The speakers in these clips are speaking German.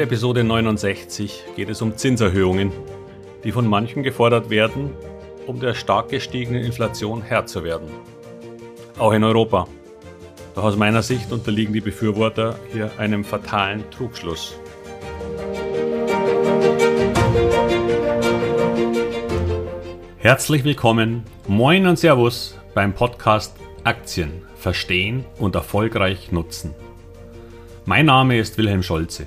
der Episode 69 geht es um Zinserhöhungen, die von manchen gefordert werden, um der stark gestiegenen Inflation Herr zu werden. Auch in Europa. Doch aus meiner Sicht unterliegen die Befürworter hier einem fatalen Trugschluss. Herzlich willkommen, moin und Servus beim Podcast Aktien verstehen und erfolgreich nutzen. Mein Name ist Wilhelm Scholze.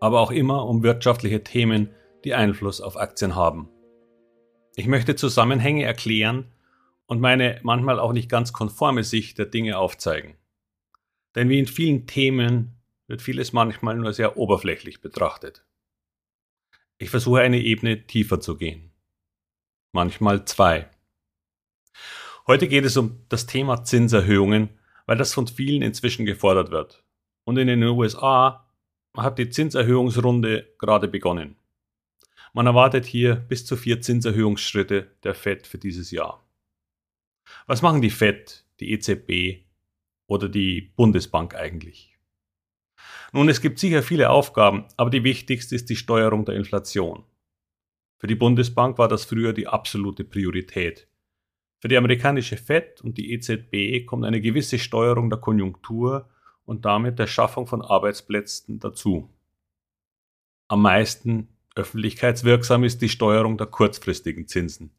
aber auch immer um wirtschaftliche Themen, die Einfluss auf Aktien haben. Ich möchte Zusammenhänge erklären und meine manchmal auch nicht ganz konforme Sicht der Dinge aufzeigen. Denn wie in vielen Themen wird vieles manchmal nur sehr oberflächlich betrachtet. Ich versuche eine Ebene tiefer zu gehen. Manchmal zwei. Heute geht es um das Thema Zinserhöhungen, weil das von vielen inzwischen gefordert wird. Und in den USA hat die Zinserhöhungsrunde gerade begonnen. Man erwartet hier bis zu vier Zinserhöhungsschritte der Fed für dieses Jahr. Was machen die Fed, die EZB oder die Bundesbank eigentlich? Nun, es gibt sicher viele Aufgaben, aber die wichtigste ist die Steuerung der Inflation. Für die Bundesbank war das früher die absolute Priorität. Für die amerikanische Fed und die EZB kommt eine gewisse Steuerung der Konjunktur und damit der Schaffung von Arbeitsplätzen dazu. Am meisten öffentlichkeitswirksam ist die Steuerung der kurzfristigen Zinsen.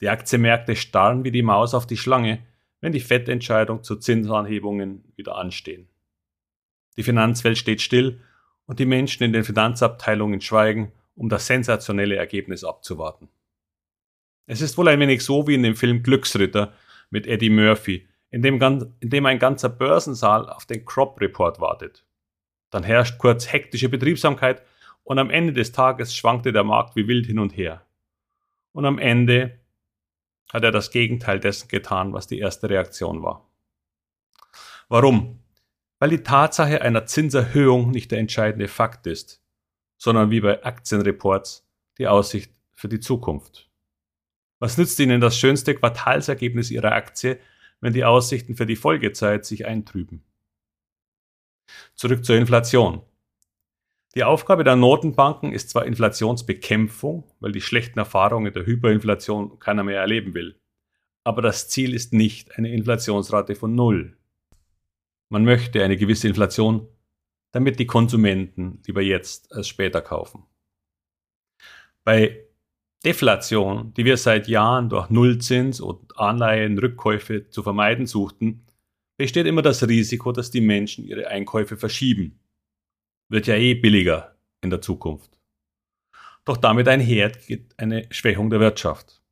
Die Aktienmärkte starren wie die Maus auf die Schlange, wenn die FED-Entscheidung zu Zinsanhebungen wieder anstehen. Die Finanzwelt steht still und die Menschen in den Finanzabteilungen schweigen, um das sensationelle Ergebnis abzuwarten. Es ist wohl ein wenig so wie in dem Film Glücksritter mit Eddie Murphy, in dem, in dem ein ganzer Börsensaal auf den Crop Report wartet. Dann herrscht kurz hektische Betriebsamkeit und am Ende des Tages schwankte der Markt wie wild hin und her. Und am Ende hat er das Gegenteil dessen getan, was die erste Reaktion war. Warum? Weil die Tatsache einer Zinserhöhung nicht der entscheidende Fakt ist, sondern wie bei Aktienreports die Aussicht für die Zukunft. Was nützt Ihnen das schönste Quartalsergebnis Ihrer Aktie, wenn die Aussichten für die Folgezeit sich eintrüben. Zurück zur Inflation. Die Aufgabe der Notenbanken ist zwar Inflationsbekämpfung, weil die schlechten Erfahrungen der Hyperinflation keiner mehr erleben will, aber das Ziel ist nicht eine Inflationsrate von Null. Man möchte eine gewisse Inflation, damit die Konsumenten lieber jetzt als später kaufen. Bei Deflation, die wir seit Jahren durch Nullzins und Anleihenrückkäufe zu vermeiden suchten, besteht immer das Risiko, dass die Menschen ihre Einkäufe verschieben. Wird ja eh billiger in der Zukunft. Doch damit einher geht eine Schwächung der Wirtschaft.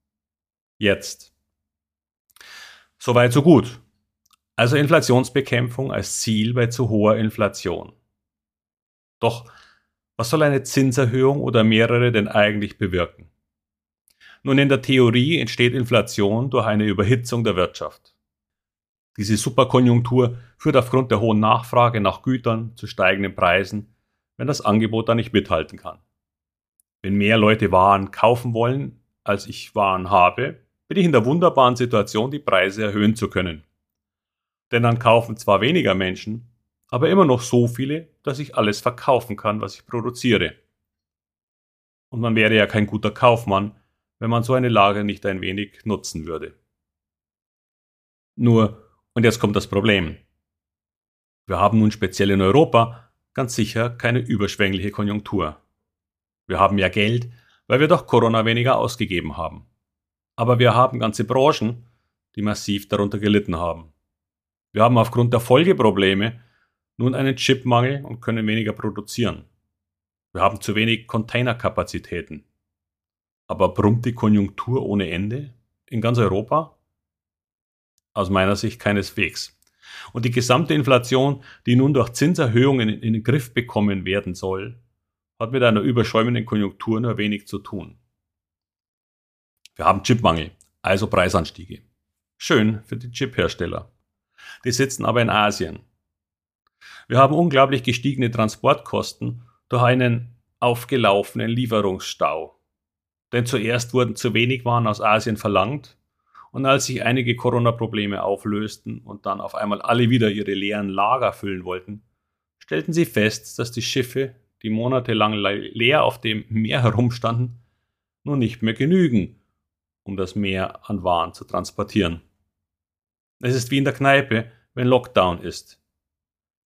Jetzt. Soweit so gut. Also Inflationsbekämpfung als Ziel bei zu hoher Inflation. Doch was soll eine Zinserhöhung oder mehrere denn eigentlich bewirken? Nun, in der Theorie entsteht Inflation durch eine Überhitzung der Wirtschaft. Diese Superkonjunktur führt aufgrund der hohen Nachfrage nach Gütern zu steigenden Preisen, wenn das Angebot da nicht mithalten kann. Wenn mehr Leute Waren kaufen wollen, als ich Waren habe, bin ich in der wunderbaren Situation, die Preise erhöhen zu können. Denn dann kaufen zwar weniger Menschen, aber immer noch so viele, dass ich alles verkaufen kann, was ich produziere. Und man wäre ja kein guter Kaufmann, wenn man so eine Lage nicht ein wenig nutzen würde. Nur, und jetzt kommt das Problem. Wir haben nun speziell in Europa ganz sicher keine überschwängliche Konjunktur. Wir haben ja Geld, weil wir durch Corona weniger ausgegeben haben. Aber wir haben ganze Branchen, die massiv darunter gelitten haben. Wir haben aufgrund der Folgeprobleme nun einen Chipmangel und können weniger produzieren. Wir haben zu wenig Containerkapazitäten. Aber brummt die Konjunktur ohne Ende in ganz Europa? Aus meiner Sicht keineswegs. Und die gesamte Inflation, die nun durch Zinserhöhungen in den Griff bekommen werden soll, hat mit einer überschäumenden Konjunktur nur wenig zu tun. Wir haben Chipmangel, also Preisanstiege. Schön für die Chiphersteller. Die sitzen aber in Asien. Wir haben unglaublich gestiegene Transportkosten durch einen aufgelaufenen Lieferungsstau. Denn zuerst wurden zu wenig Waren aus Asien verlangt und als sich einige Corona-Probleme auflösten und dann auf einmal alle wieder ihre leeren Lager füllen wollten, stellten sie fest, dass die Schiffe, die monatelang leer auf dem Meer herumstanden, nun nicht mehr genügen, um das Meer an Waren zu transportieren. Es ist wie in der Kneipe, wenn Lockdown ist.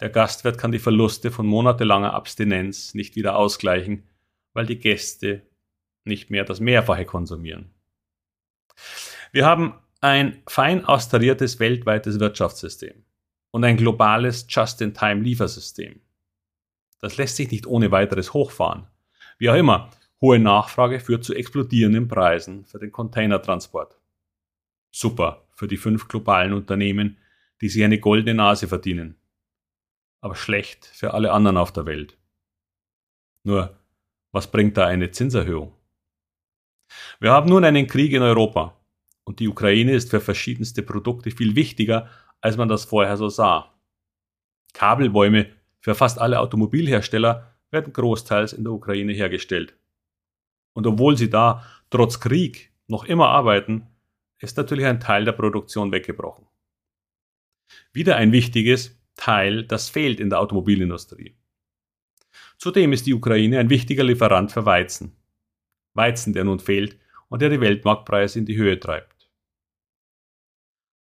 Der Gastwirt kann die Verluste von monatelanger Abstinenz nicht wieder ausgleichen, weil die Gäste nicht mehr das Mehrfache konsumieren. Wir haben ein fein austariertes weltweites Wirtschaftssystem und ein globales Just-in-Time-Liefersystem. Das lässt sich nicht ohne weiteres hochfahren. Wie auch immer, hohe Nachfrage führt zu explodierenden Preisen für den Containertransport. Super für die fünf globalen Unternehmen, die sich eine goldene Nase verdienen. Aber schlecht für alle anderen auf der Welt. Nur, was bringt da eine Zinserhöhung? Wir haben nun einen Krieg in Europa und die Ukraine ist für verschiedenste Produkte viel wichtiger, als man das vorher so sah. Kabelbäume für fast alle Automobilhersteller werden großteils in der Ukraine hergestellt. Und obwohl sie da trotz Krieg noch immer arbeiten, ist natürlich ein Teil der Produktion weggebrochen. Wieder ein wichtiges Teil, das fehlt in der Automobilindustrie. Zudem ist die Ukraine ein wichtiger Lieferant für Weizen. Weizen, der nun fehlt und der die Weltmarktpreise in die Höhe treibt.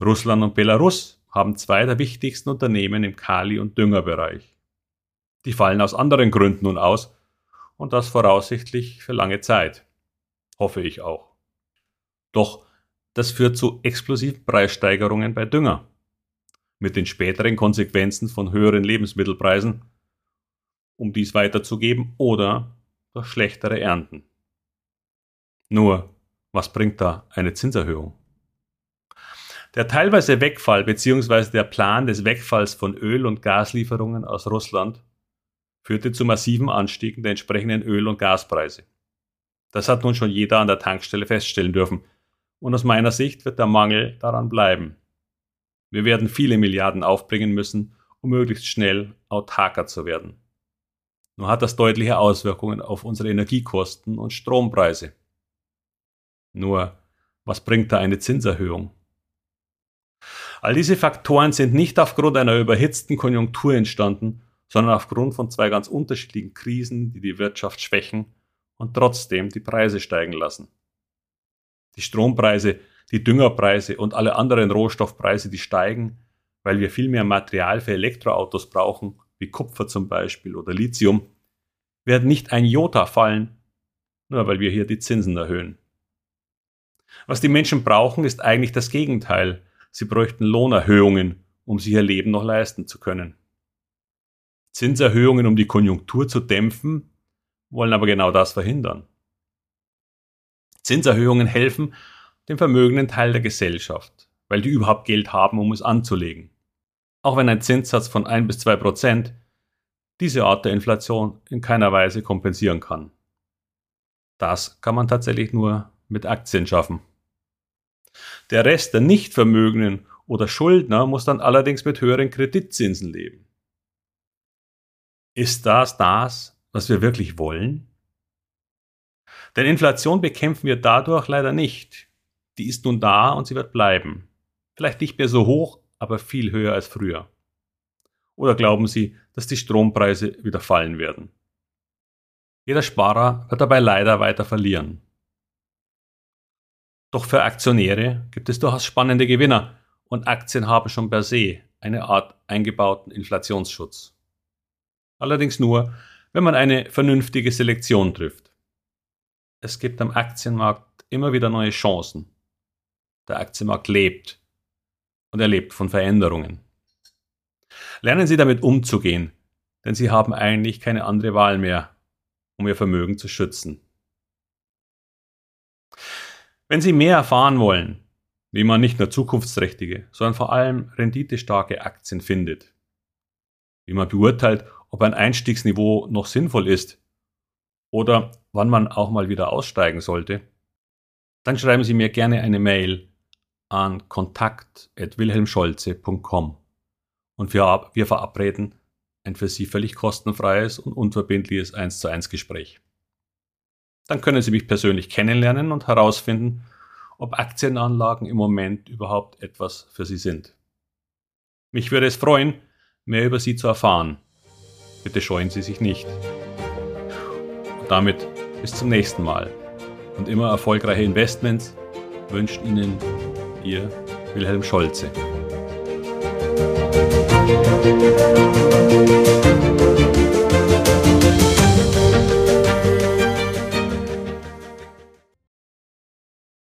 Russland und Belarus haben zwei der wichtigsten Unternehmen im Kali- und Düngerbereich. Die fallen aus anderen Gründen nun aus und das voraussichtlich für lange Zeit. Hoffe ich auch. Doch das führt zu explosiven Preissteigerungen bei Dünger. Mit den späteren Konsequenzen von höheren Lebensmittelpreisen, um dies weiterzugeben, oder durch schlechtere Ernten. Nur, was bringt da eine Zinserhöhung? Der teilweise Wegfall bzw. der Plan des Wegfalls von Öl- und Gaslieferungen aus Russland führte zu massiven Anstiegen der entsprechenden Öl- und Gaspreise. Das hat nun schon jeder an der Tankstelle feststellen dürfen, und aus meiner Sicht wird der Mangel daran bleiben. Wir werden viele Milliarden aufbringen müssen, um möglichst schnell autarker zu werden. Nur hat das deutliche Auswirkungen auf unsere Energiekosten und Strompreise. Nur, was bringt da eine Zinserhöhung? All diese Faktoren sind nicht aufgrund einer überhitzten Konjunktur entstanden, sondern aufgrund von zwei ganz unterschiedlichen Krisen, die die Wirtschaft schwächen und trotzdem die Preise steigen lassen. Die Strompreise, die Düngerpreise und alle anderen Rohstoffpreise, die steigen, weil wir viel mehr Material für Elektroautos brauchen, wie Kupfer zum Beispiel oder Lithium, werden nicht ein Jota fallen, nur weil wir hier die Zinsen erhöhen. Was die Menschen brauchen, ist eigentlich das Gegenteil. Sie bräuchten Lohnerhöhungen, um sich ihr Leben noch leisten zu können. Zinserhöhungen, um die Konjunktur zu dämpfen, wollen aber genau das verhindern. Zinserhöhungen helfen dem vermögenden Teil der Gesellschaft, weil die überhaupt Geld haben, um es anzulegen. Auch wenn ein Zinssatz von 1 bis 2 Prozent diese Art der Inflation in keiner Weise kompensieren kann. Das kann man tatsächlich nur mit Aktien schaffen. Der Rest der Nichtvermögenden oder Schuldner muss dann allerdings mit höheren Kreditzinsen leben. Ist das das, was wir wirklich wollen? Denn Inflation bekämpfen wir dadurch leider nicht. Die ist nun da und sie wird bleiben. Vielleicht nicht mehr so hoch, aber viel höher als früher. Oder glauben Sie, dass die Strompreise wieder fallen werden? Jeder Sparer wird dabei leider weiter verlieren. Doch für Aktionäre gibt es durchaus spannende Gewinner und Aktien haben schon per se eine Art eingebauten Inflationsschutz. Allerdings nur, wenn man eine vernünftige Selektion trifft. Es gibt am Aktienmarkt immer wieder neue Chancen. Der Aktienmarkt lebt und er lebt von Veränderungen. Lernen Sie damit umzugehen, denn Sie haben eigentlich keine andere Wahl mehr, um Ihr Vermögen zu schützen. Wenn Sie mehr erfahren wollen, wie man nicht nur zukunftsträchtige, sondern vor allem renditestarke Aktien findet, wie man beurteilt, ob ein Einstiegsniveau noch sinnvoll ist oder wann man auch mal wieder aussteigen sollte, dann schreiben Sie mir gerne eine Mail an kontakt.wilhelmscholze.com und wir, verabreden ein für Sie völlig kostenfreies und unverbindliches 1 zu 1 Gespräch. Dann können Sie mich persönlich kennenlernen und herausfinden, ob Aktienanlagen im Moment überhaupt etwas für Sie sind. Mich würde es freuen, mehr über Sie zu erfahren. Bitte scheuen Sie sich nicht. Und damit bis zum nächsten Mal und immer erfolgreiche Investments wünscht Ihnen Ihr Wilhelm Scholze.